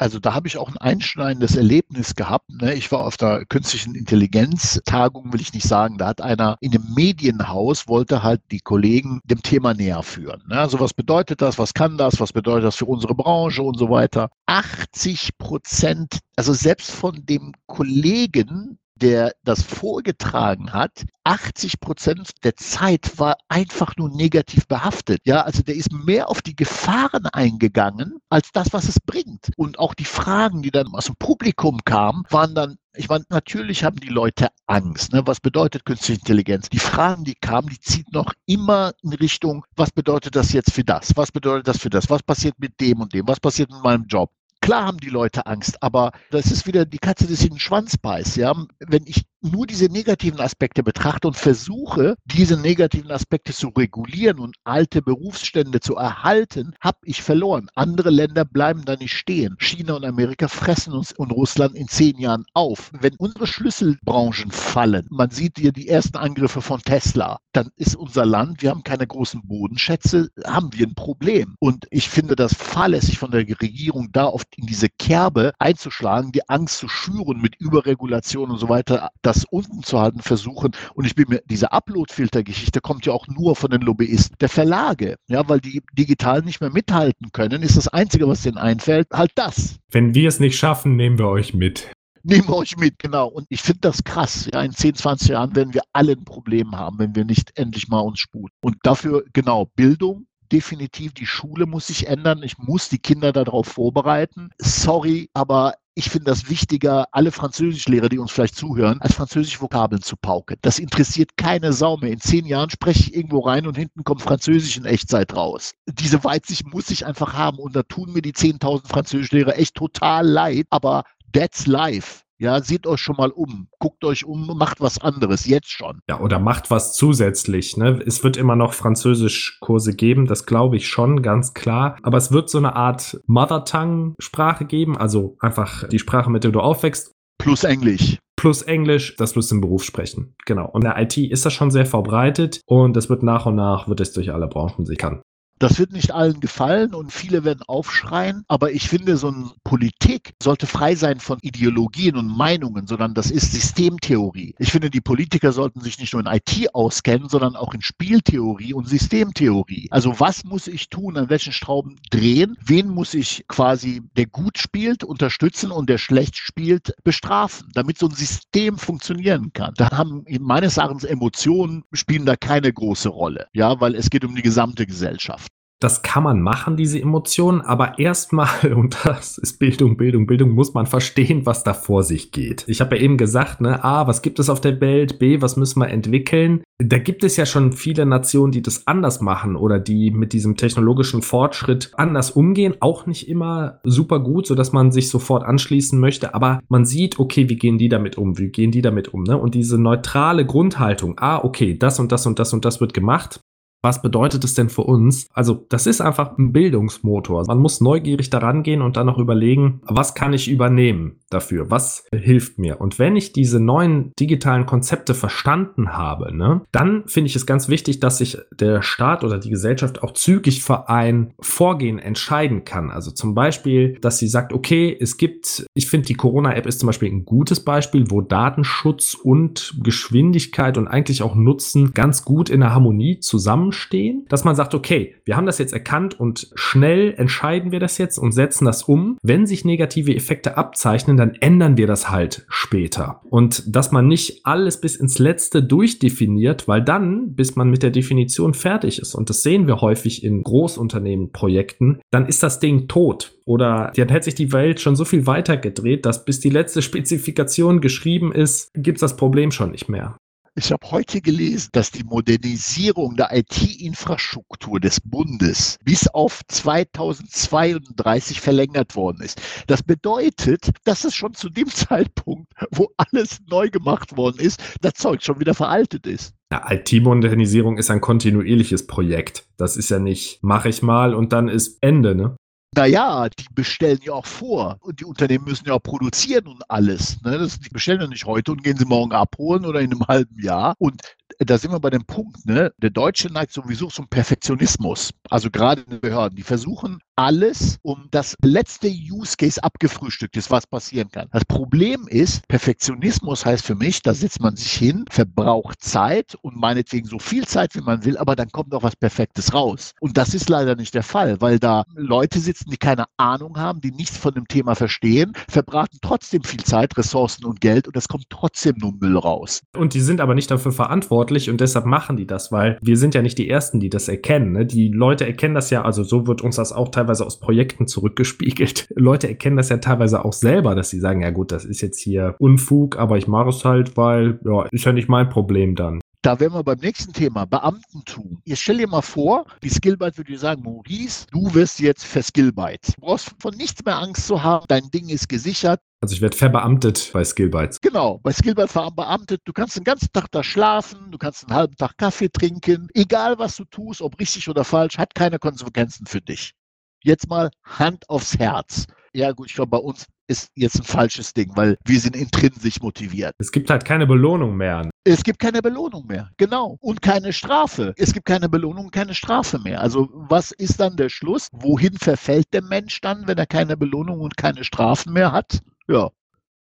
Also da habe ich auch ein einschneidendes Erlebnis gehabt. Ne? Ich war auf der künstlichen Intelligenz-Tagung, will ich nicht sagen. Da hat einer in einem Medienhaus, wollte halt die Kollegen dem Thema näher führen. Ne? Also was bedeutet das? Was kann das? Was bedeutet das für unsere Branche und so weiter? 80 Prozent, also selbst von dem Kollegen, der das vorgetragen hat, 80 Prozent der Zeit war einfach nur negativ behaftet. Ja, also der ist mehr auf die Gefahren eingegangen, als das, was es bringt. Und auch die Fragen, die dann aus dem Publikum kamen, waren dann ich meine, natürlich haben die Leute Angst. Ne? Was bedeutet künstliche Intelligenz? Die Fragen, die kamen, die zieht noch immer in Richtung, was bedeutet das jetzt für das? Was bedeutet das für das? Was passiert mit dem und dem? Was passiert mit meinem Job? Klar haben die Leute Angst, aber das ist wieder die Katze, die sich in den Schwanz beißt. Ja? Wenn ich nur diese negativen Aspekte betrachte und versuche, diese negativen Aspekte zu regulieren und alte Berufsstände zu erhalten, habe ich verloren. Andere Länder bleiben da nicht stehen. China und Amerika fressen uns und Russland in zehn Jahren auf. Wenn unsere Schlüsselbranchen fallen, man sieht hier die ersten Angriffe von Tesla, dann ist unser Land, wir haben keine großen Bodenschätze, haben wir ein Problem. Und ich finde das fahrlässig von der Regierung, da oft in diese Kerbe einzuschlagen, die Angst zu schüren mit Überregulation und so weiter. Das das unten zu halten versuchen. Und ich bin mir, diese Upload-Filter-Geschichte kommt ja auch nur von den Lobbyisten der Verlage. Ja, weil die digital nicht mehr mithalten können, ist das Einzige, was denen einfällt, halt das. Wenn wir es nicht schaffen, nehmen wir euch mit nehmen wir euch mit, genau. Und ich finde das krass. Ja, in 10, 20 Jahren werden wir alle ein Problem haben, wenn wir nicht endlich mal uns sputen. Und dafür, genau, Bildung, definitiv die Schule muss sich ändern. Ich muss die Kinder darauf vorbereiten. Sorry, aber ich finde das wichtiger, alle Französischlehrer, die uns vielleicht zuhören, als französische Vokabeln zu pauken. Das interessiert keine Sau mehr. In zehn Jahren spreche ich irgendwo rein und hinten kommt Französisch in Echtzeit raus. Diese Weitsicht muss ich einfach haben und da tun mir die 10.000 Französischlehrer echt total leid, aber that's life. Ja, seht euch schon mal um, guckt euch um, macht was anderes, jetzt schon. Ja, oder macht was zusätzlich. Ne? Es wird immer noch Französischkurse geben, das glaube ich schon, ganz klar. Aber es wird so eine Art Mother Tongue-Sprache geben, also einfach die Sprache, mit der du aufwächst. Plus Englisch plus Englisch, das wirst du im Beruf sprechen. Genau. Und in der IT ist das schon sehr verbreitet und es wird nach und nach, wird es durch alle Branchen sickern. Das wird nicht allen gefallen und viele werden aufschreien, aber ich finde, so eine Politik sollte frei sein von Ideologien und Meinungen, sondern das ist Systemtheorie. Ich finde, die Politiker sollten sich nicht nur in IT auskennen, sondern auch in Spieltheorie und Systemtheorie. Also was muss ich tun, an welchen Schrauben drehen, wen muss ich quasi, der gut spielt, unterstützen und der schlecht spielt, bestrafen, damit so ein System funktionieren kann. Da haben meines Erachtens Emotionen spielen da keine große Rolle, ja, weil es geht um die gesamte Gesellschaft das kann man machen, diese Emotionen, aber erstmal, (laughs) und das ist Bildung, Bildung, Bildung, muss man verstehen, was da vor sich geht. Ich habe ja eben gesagt, ne, A, was gibt es auf der Welt, B, was müssen wir entwickeln? Da gibt es ja schon viele Nationen, die das anders machen oder die mit diesem technologischen Fortschritt anders umgehen, auch nicht immer super gut, sodass man sich sofort anschließen möchte, aber man sieht, okay, wie gehen die damit um, wie gehen die damit um, ne? Und diese neutrale Grundhaltung, ah, okay, das und das und das und das wird gemacht, was bedeutet es denn für uns? Also, das ist einfach ein Bildungsmotor. Man muss neugierig daran gehen und dann noch überlegen, was kann ich übernehmen dafür? Was hilft mir? Und wenn ich diese neuen digitalen Konzepte verstanden habe, ne, dann finde ich es ganz wichtig, dass sich der Staat oder die Gesellschaft auch zügig für ein Vorgehen entscheiden kann. Also zum Beispiel, dass sie sagt, okay, es gibt, ich finde, die Corona-App ist zum Beispiel ein gutes Beispiel, wo Datenschutz und Geschwindigkeit und eigentlich auch Nutzen ganz gut in der Harmonie zusammen stehen, dass man sagt, okay, wir haben das jetzt erkannt und schnell entscheiden wir das jetzt und setzen das um. Wenn sich negative Effekte abzeichnen, dann ändern wir das halt später. Und dass man nicht alles bis ins Letzte durchdefiniert, weil dann, bis man mit der Definition fertig ist, und das sehen wir häufig in Großunternehmenprojekten, dann ist das Ding tot. Oder dann hätte sich die Welt schon so viel weiter gedreht, dass bis die letzte Spezifikation geschrieben ist, gibt es das Problem schon nicht mehr. Ich habe heute gelesen, dass die Modernisierung der IT-Infrastruktur des Bundes bis auf 2032 verlängert worden ist. Das bedeutet, dass es schon zu dem (laughs) Zeitpunkt, wo alles neu gemacht worden ist, das Zeug schon wieder veraltet ist. Ja, IT-Modernisierung ist ein kontinuierliches Projekt. Das ist ja nicht, mache ich mal und dann ist Ende, ne? Naja, die bestellen ja auch vor und die Unternehmen müssen ja auch produzieren und alles. Ne? Das, die bestellen ja nicht heute und gehen sie morgen abholen oder in einem halben Jahr. Und da sind wir bei dem Punkt, ne? der Deutsche neigt sowieso zum Perfektionismus. Also gerade in den Behörden, die versuchen alles, um das letzte Use Case abgefrühstückt ist, was passieren kann. Das Problem ist, Perfektionismus heißt für mich, da setzt man sich hin, verbraucht Zeit und meinetwegen so viel Zeit, wie man will, aber dann kommt noch was Perfektes raus. Und das ist leider nicht der Fall, weil da Leute sitzen, die keine Ahnung haben, die nichts von dem Thema verstehen, verbraten trotzdem viel Zeit, Ressourcen und Geld und es kommt trotzdem nur Müll raus. Und die sind aber nicht dafür verantwortlich und deshalb machen die das, weil wir sind ja nicht die Ersten, die das erkennen. Ne? Die Leute erkennen das ja, also so wird uns das auch teilweise aus Projekten zurückgespiegelt. (laughs) Leute erkennen das ja teilweise auch selber, dass sie sagen, ja gut, das ist jetzt hier Unfug, aber ich mache es halt, weil, ja, ist ja nicht mein Problem dann. Da wären wir beim nächsten Thema, Beamtentum. Jetzt stell dir mal vor, die Skillbyte würde dir sagen, Maurice, du wirst jetzt verskillbyte. Du brauchst von nichts mehr Angst zu haben, dein Ding ist gesichert. Also ich werde verbeamtet bei Skillbytes. Genau, bei Skillbyte verbeamtet. Du kannst den ganzen Tag da schlafen, du kannst einen halben Tag Kaffee trinken. Egal was du tust, ob richtig oder falsch, hat keine Konsequenzen für dich. Jetzt mal Hand aufs Herz. Ja gut, ich glaube, bei uns ist jetzt ein falsches Ding, weil wir sind intrinsisch motiviert. Es gibt halt keine Belohnung mehr. Es gibt keine Belohnung mehr, genau. Und keine Strafe. Es gibt keine Belohnung, keine Strafe mehr. Also was ist dann der Schluss? Wohin verfällt der Mensch dann, wenn er keine Belohnung und keine Strafen mehr hat? Ja,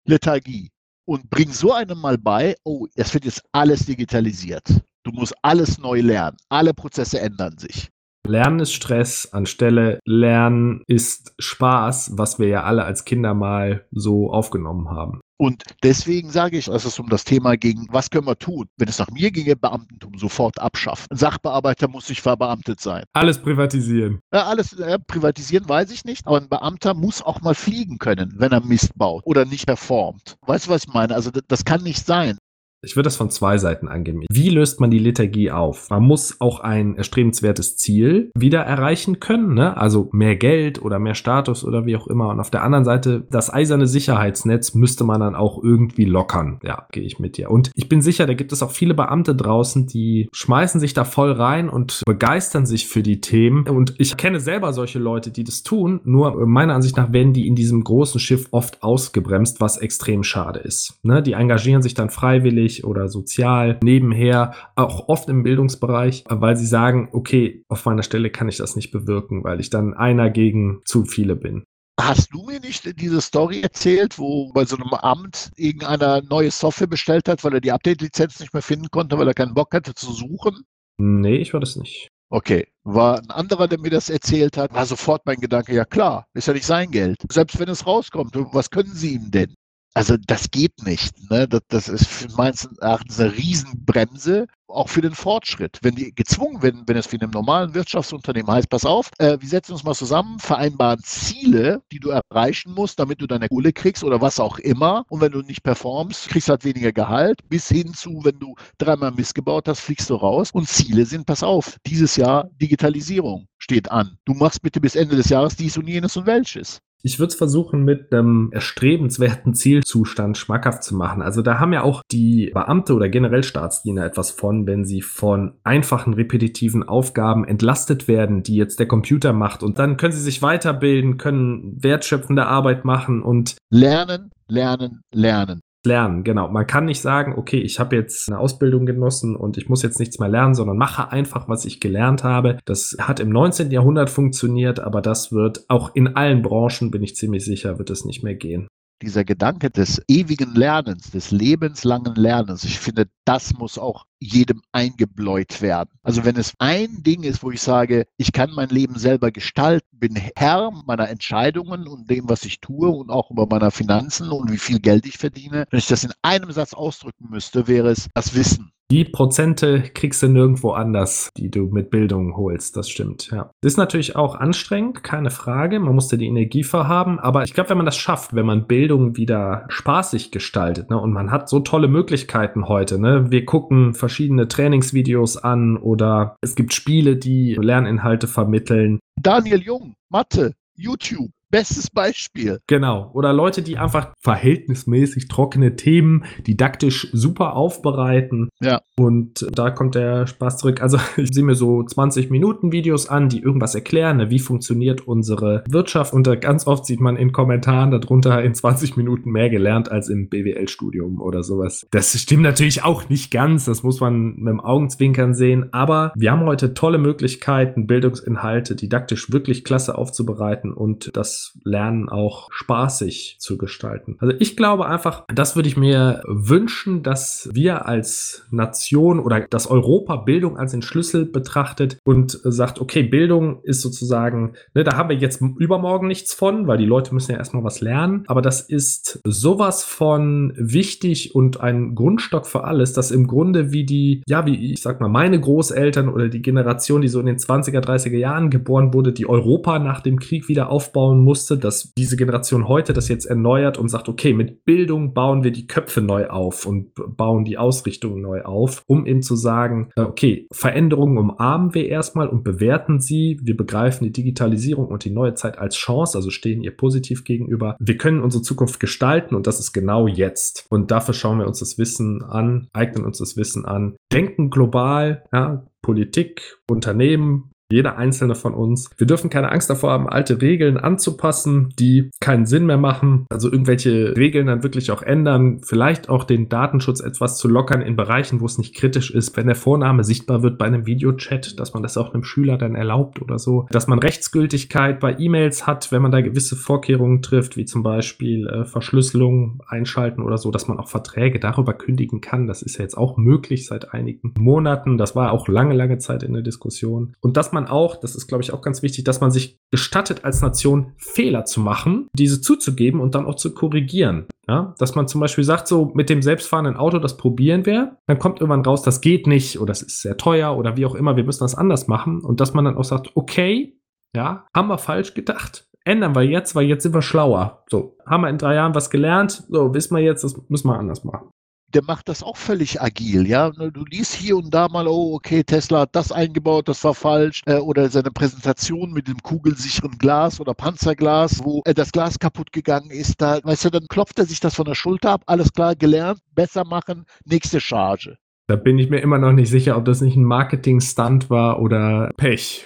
Lethargie. Und bring so einem mal bei, oh, es wird jetzt alles digitalisiert. Du musst alles neu lernen. Alle Prozesse ändern sich. Lernen ist Stress, anstelle Lernen ist Spaß, was wir ja alle als Kinder mal so aufgenommen haben. Und deswegen sage ich, dass es um das Thema ging, was können wir tun? Wenn es nach mir ginge, Beamtentum sofort abschaffen. Ein Sachbearbeiter muss sich verbeamtet sein. Alles privatisieren. Ja, alles ja, privatisieren weiß ich nicht, aber ein Beamter muss auch mal fliegen können, wenn er Mist baut oder nicht performt. Weißt du, was ich meine? Also das kann nicht sein. Ich würde das von zwei Seiten angehen. Wie löst man die Lethargie auf? Man muss auch ein erstrebenswertes Ziel wieder erreichen können, ne? also mehr Geld oder mehr Status oder wie auch immer. Und auf der anderen Seite, das eiserne Sicherheitsnetz müsste man dann auch irgendwie lockern. Ja, gehe ich mit dir. Und ich bin sicher, da gibt es auch viele Beamte draußen, die schmeißen sich da voll rein und begeistern sich für die Themen. Und ich kenne selber solche Leute, die das tun. Nur meiner Ansicht nach werden die in diesem großen Schiff oft ausgebremst, was extrem schade ist. Ne? Die engagieren sich dann freiwillig beruflich oder sozial nebenher, auch oft im Bildungsbereich, weil sie sagen, okay, auf meiner Stelle kann ich das nicht bewirken, weil ich dann einer gegen zu viele bin. Hast du mir nicht diese Story erzählt, wo bei so einem Amt irgendeiner neue Software bestellt hat, weil er die Update-Lizenz nicht mehr finden konnte, weil er keinen Bock hatte zu suchen? Nee, ich war das nicht. Okay, war ein anderer, der mir das erzählt hat, war sofort mein Gedanke, ja klar, ist ja nicht sein Geld. Selbst wenn es rauskommt, was können Sie ihm denn? Also das geht nicht. Ne? Das, das ist meines Erachtens eine Riesenbremse, auch für den Fortschritt. Wenn die gezwungen werden, wenn es wie in einem normalen Wirtschaftsunternehmen heißt, pass auf, äh, wir setzen uns mal zusammen, vereinbaren Ziele, die du erreichen musst, damit du deine Kohle kriegst oder was auch immer. Und wenn du nicht performst, kriegst du halt weniger Gehalt, bis hin zu, wenn du dreimal missgebaut hast, fliegst du raus. Und Ziele sind, pass auf, dieses Jahr Digitalisierung steht an. Du machst bitte bis Ende des Jahres dies und jenes und welches. Ich würde es versuchen, mit einem erstrebenswerten Zielzustand schmackhaft zu machen. Also da haben ja auch die Beamte oder generell Staatsdiener etwas von, wenn sie von einfachen, repetitiven Aufgaben entlastet werden, die jetzt der Computer macht. Und dann können sie sich weiterbilden, können wertschöpfende Arbeit machen und lernen, lernen, lernen lernen, genau. Man kann nicht sagen, okay, ich habe jetzt eine Ausbildung genossen und ich muss jetzt nichts mehr lernen, sondern mache einfach, was ich gelernt habe. Das hat im 19. Jahrhundert funktioniert, aber das wird auch in allen Branchen, bin ich ziemlich sicher, wird es nicht mehr gehen dieser Gedanke des ewigen Lernens, des lebenslangen Lernens, ich finde, das muss auch jedem eingebläut werden. Also wenn es ein Ding ist, wo ich sage, ich kann mein Leben selber gestalten, bin Herr meiner Entscheidungen und dem, was ich tue und auch über meiner Finanzen und wie viel Geld ich verdiene, wenn ich das in einem Satz ausdrücken müsste, wäre es das Wissen. Die Prozente kriegst du nirgendwo anders, die du mit Bildung holst. Das stimmt, ja. Das ist natürlich auch anstrengend, keine Frage. Man musste die Energie verhaben. Aber ich glaube, wenn man das schafft, wenn man Bildung wieder spaßig gestaltet, ne, und man hat so tolle Möglichkeiten heute, ne, wir gucken verschiedene Trainingsvideos an oder es gibt Spiele, die Lerninhalte vermitteln. Daniel Jung, Mathe, YouTube. Bestes Beispiel. Genau. Oder Leute, die einfach verhältnismäßig trockene Themen didaktisch super aufbereiten. Ja. Und da kommt der Spaß zurück. Also (laughs) ich sehe mir so 20 Minuten Videos an, die irgendwas erklären, ne? wie funktioniert unsere Wirtschaft. Und ganz oft sieht man in Kommentaren darunter in 20 Minuten mehr gelernt als im BWL-Studium oder sowas. Das stimmt natürlich auch nicht ganz. Das muss man mit dem Augenzwinkern sehen. Aber wir haben heute tolle Möglichkeiten, Bildungsinhalte didaktisch wirklich klasse aufzubereiten und das Lernen auch spaßig zu gestalten. Also ich glaube einfach, das würde ich mir wünschen, dass wir als Nation oder dass Europa Bildung als den Schlüssel betrachtet und sagt, okay, Bildung ist sozusagen, ne, da haben wir jetzt übermorgen nichts von, weil die Leute müssen ja erstmal was lernen, aber das ist sowas von wichtig und ein Grundstock für alles, dass im Grunde wie die, ja, wie ich sag mal, meine Großeltern oder die Generation, die so in den 20er, 30er Jahren geboren wurde, die Europa nach dem Krieg wieder aufbauen muss, musste, dass diese Generation heute das jetzt erneuert und sagt, okay, mit Bildung bauen wir die Köpfe neu auf und bauen die Ausrichtung neu auf, um eben zu sagen, äh, okay, Veränderungen umarmen wir erstmal und bewerten sie. Wir begreifen die Digitalisierung und die neue Zeit als Chance, also stehen ihr positiv gegenüber. Wir können unsere Zukunft gestalten und das ist genau jetzt. Und dafür schauen wir uns das Wissen an, eignen uns das Wissen an, denken global, ja, Politik, Unternehmen, jeder einzelne von uns. Wir dürfen keine Angst davor haben, alte Regeln anzupassen, die keinen Sinn mehr machen. Also irgendwelche Regeln dann wirklich auch ändern. Vielleicht auch den Datenschutz etwas zu lockern in Bereichen, wo es nicht kritisch ist. Wenn der Vorname sichtbar wird bei einem Videochat, dass man das auch einem Schüler dann erlaubt oder so. Dass man Rechtsgültigkeit bei E-Mails hat, wenn man da gewisse Vorkehrungen trifft, wie zum Beispiel äh, Verschlüsselung einschalten oder so, dass man auch Verträge darüber kündigen kann. Das ist ja jetzt auch möglich seit einigen Monaten. Das war auch lange, lange Zeit in der Diskussion. Und dass man man auch, das ist, glaube ich, auch ganz wichtig, dass man sich gestattet, als Nation Fehler zu machen, diese zuzugeben und dann auch zu korrigieren. Ja, dass man zum Beispiel sagt, so mit dem selbstfahrenden Auto, das probieren wir, dann kommt irgendwann raus, das geht nicht oder es ist sehr teuer oder wie auch immer, wir müssen das anders machen und dass man dann auch sagt, okay, ja, haben wir falsch gedacht, ändern wir jetzt, weil jetzt sind wir schlauer. So, haben wir in drei Jahren was gelernt, so wissen wir jetzt, das müssen wir anders machen. Der macht das auch völlig agil. Ja, du liest hier und da mal, oh, okay, Tesla hat das eingebaut, das war falsch. Äh, oder seine Präsentation mit dem kugelsicheren Glas oder Panzerglas, wo äh, das Glas kaputt gegangen ist. Da, weißt du, dann klopft er sich das von der Schulter ab. Alles klar, gelernt, besser machen, nächste Charge. Da bin ich mir immer noch nicht sicher, ob das nicht ein Marketing-Stunt war oder Pech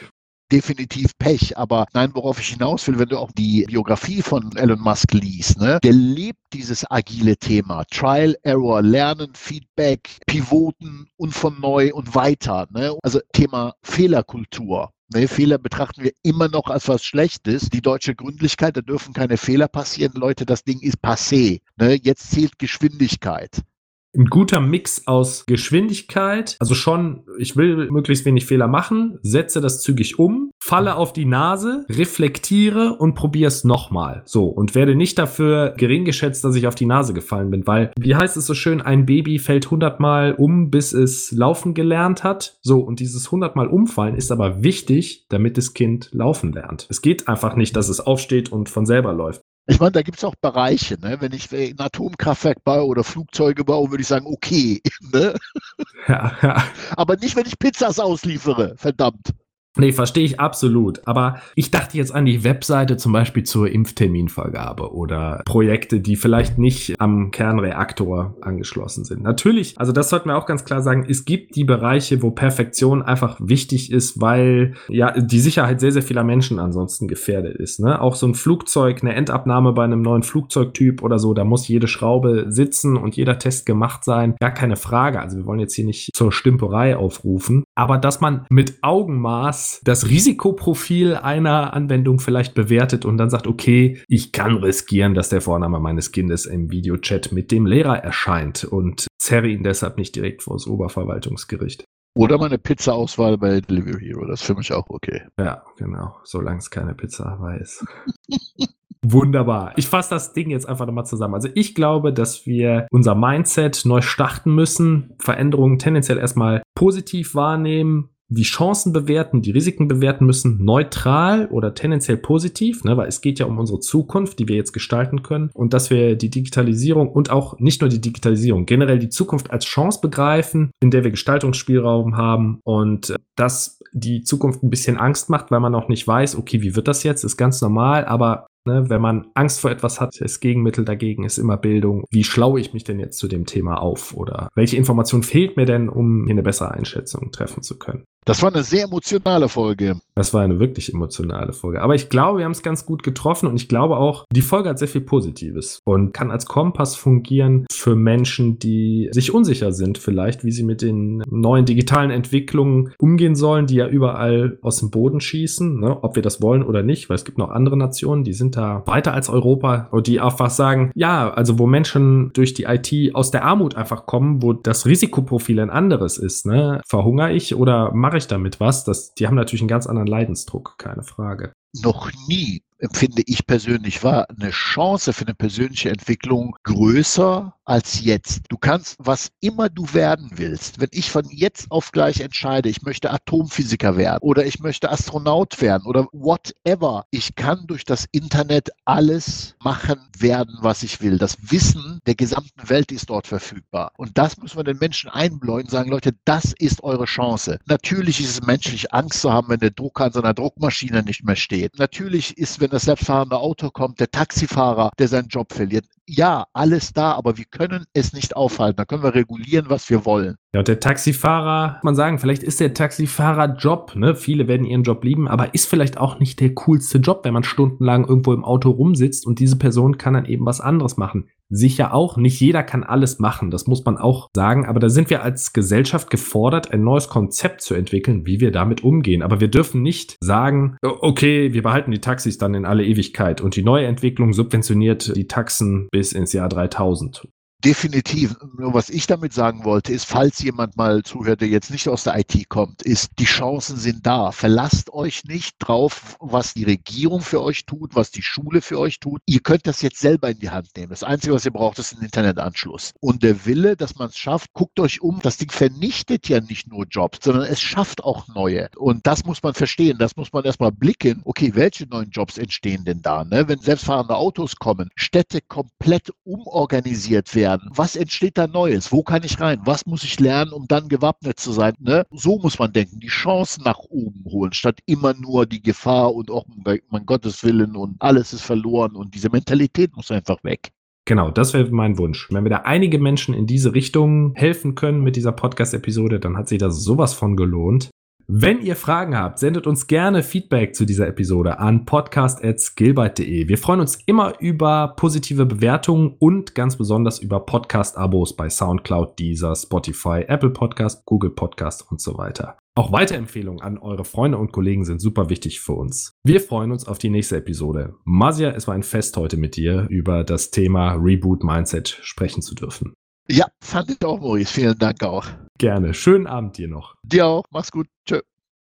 definitiv Pech. Aber nein, worauf ich hinaus will, wenn du auch die Biografie von Elon Musk liest, ne, der lebt dieses agile Thema. Trial, Error, Lernen, Feedback, Pivoten und von neu und weiter. Ne? Also Thema Fehlerkultur. Ne, Fehler betrachten wir immer noch als was Schlechtes. Die deutsche Gründlichkeit, da dürfen keine Fehler passieren. Leute, das Ding ist passé. Ne? Jetzt zählt Geschwindigkeit ein guter Mix aus Geschwindigkeit, also schon, ich will möglichst wenig Fehler machen, setze das zügig um, falle auf die Nase, reflektiere und probiere es nochmal. So, und werde nicht dafür gering geschätzt, dass ich auf die Nase gefallen bin, weil, wie heißt es so schön, ein Baby fällt hundertmal um, bis es laufen gelernt hat. So, und dieses hundertmal umfallen ist aber wichtig, damit das Kind laufen lernt. Es geht einfach nicht, dass es aufsteht und von selber läuft. Ich meine, da gibt es auch Bereiche. Ne? Wenn ich ein Atomkraftwerk baue oder Flugzeuge baue, würde ich sagen, okay. (laughs) Ne? Ja, ja. Aber nicht, wenn ich Pizzas ausliefere, verdammt. Nee, verstehe ich absolut. Aber ich dachte jetzt an die Webseite zum Beispiel zur Impfterminvergabe oder Projekte, die vielleicht nicht am Kernreaktor angeschlossen sind. Natürlich, also das sollten wir auch ganz klar sagen, es gibt die Bereiche, wo Perfektion einfach wichtig ist, weil ja die Sicherheit sehr, sehr vieler Menschen ansonsten gefährdet ist. Ne? Auch so ein Flugzeug, eine Endabnahme bei einem neuen Flugzeugtyp oder so, da muss jede Schraube sitzen und jeder Test gemacht sein. Gar keine Frage. Also wir wollen jetzt hier nicht zur Stümperei aufrufen. Aber dass man mit Augenmaß das Risikoprofil einer Anwendung vielleicht bewertet und dann sagt, okay, ich kann riskieren, dass der Vorname meines Kindes im Videochat mit dem Lehrer erscheint und zerre ihn deshalb nicht direkt vor das Oberverwaltungsgericht. Oder meine Pizza-Auswahl bei Delivery Hero, das ist für mich auch okay. Ja, genau, solange es keine Pizza weiß. (laughs) Wunderbar. Ich fasse das Ding jetzt einfach nochmal zusammen. Also ich glaube, dass wir unser Mindset neu starten müssen, Veränderungen tendenziell erstmal positiv wahrnehmen, die Chancen bewerten, die Risiken bewerten müssen, neutral oder tendenziell positiv, ne, weil es geht ja um unsere Zukunft, die wir jetzt gestalten können und dass wir die Digitalisierung und auch nicht nur die Digitalisierung, generell die Zukunft als Chance begreifen, in der wir Gestaltungsspielraum haben und äh, dass die Zukunft ein bisschen Angst macht, weil man noch nicht weiß, okay, wie wird das jetzt, ist ganz normal, aber Ne, wenn man Angst vor etwas hat, das Gegenmittel dagegen ist immer Bildung. Wie schlaue ich mich denn jetzt zu dem Thema auf? Oder welche Information fehlt mir denn, um hier eine bessere Einschätzung treffen zu können? Das war eine sehr emotionale Folge. Das war eine wirklich emotionale Folge. Aber ich glaube, wir haben es ganz gut getroffen und ich glaube auch, die Folge hat sehr viel Positives und kann als Kompass fungieren für Menschen, die sich unsicher sind, vielleicht, wie sie mit den neuen digitalen Entwicklungen umgehen sollen, die ja überall aus dem Boden schießen, ne? ob wir das wollen oder nicht, weil es gibt noch andere Nationen, die sind da weiter als Europa und die einfach sagen, ja, also wo Menschen durch die IT aus der Armut einfach kommen, wo das Risikoprofil ein anderes ist, ne? verhungere ich oder mache mache ich damit was? Das, die haben natürlich einen ganz anderen Leidensdruck, keine Frage. Noch nie empfinde ich persönlich war eine Chance für eine persönliche Entwicklung größer als jetzt. Du kannst, was immer du werden willst, wenn ich von jetzt auf gleich entscheide, ich möchte Atomphysiker werden oder ich möchte Astronaut werden oder whatever, ich kann durch das Internet alles machen werden, was ich will. Das Wissen der gesamten Welt ist dort verfügbar. Und das müssen wir den Menschen einbläuen sagen, Leute, das ist eure Chance. Natürlich ist es menschlich, Angst zu haben, wenn der Drucker an seiner Druckmaschine nicht mehr steht. Natürlich ist, wenn das selbstfahrende Auto kommt, der Taxifahrer, der seinen Job verliert. Ja, alles da, aber wir können es nicht aufhalten. Da können wir regulieren, was wir wollen. Ja, und der Taxifahrer, man sagen, vielleicht ist der Taxifahrer Job, ne? Viele werden ihren Job lieben, aber ist vielleicht auch nicht der coolste Job, wenn man stundenlang irgendwo im Auto rumsitzt und diese Person kann dann eben was anderes machen sicher auch. Nicht jeder kann alles machen, das muss man auch sagen. Aber da sind wir als Gesellschaft gefordert, ein neues Konzept zu entwickeln, wie wir damit umgehen. Aber wir dürfen nicht sagen, okay, wir behalten die Taxis dann in alle Ewigkeit und die neue Entwicklung subventioniert die Taxen bis ins Jahr 3000. Definitiv. Nur was ich damit sagen wollte, ist, falls jemand mal zuhört, der jetzt nicht aus der IT kommt, ist, die Chancen sind da. Verlasst euch nicht drauf, was die Regierung für euch tut, was die Schule für euch tut. Ihr könnt das jetzt selber in die Hand nehmen. Das Einzige, was ihr braucht, ist ein Internetanschluss. Und der Wille, dass man es schafft, guckt euch um. Das Ding vernichtet ja nicht nur Jobs, sondern es schafft auch neue. Und das muss man verstehen. Das muss man erstmal blicken. Okay, welche neuen Jobs entstehen denn da? Ne? Wenn selbstfahrende Autos kommen, Städte komplett umorganisiert werden, lernen? Was entsteht da Neues? Wo kann ich rein? Was muss ich lernen, um dann gewappnet zu sein? Ne? So muss man denken, die Chancen nach oben holen, statt immer nur die Gefahr und auch mein Gottes Willen und alles ist verloren und diese Mentalität muss einfach weg. Genau, das wäre mein Wunsch. Wenn wir da einige Menschen in diese Richtung helfen können mit dieser Podcast-Episode, dann hat sich das sowas von gelohnt. Wenn ihr Fragen habt, sendet uns gerne Feedback zu dieser Episode an podcast.skillbyte.de. Wir freuen uns immer über positive Bewertungen und ganz besonders über Podcast-Abos bei Soundcloud, Deezer, Spotify, Apple Podcast, Google Podcast und so weiter. Auch Weiterempfehlungen an eure Freunde und Kollegen sind super wichtig für uns. Wir freuen uns auf die nächste Episode. Masia, es war ein Fest heute mit dir, über das Thema Reboot Mindset sprechen zu dürfen. Ja, fand ich auch, Maurice. Vielen Dank auch. Gerne. Schönen Abend dir noch. Dir auch. Mach's gut. Tschö.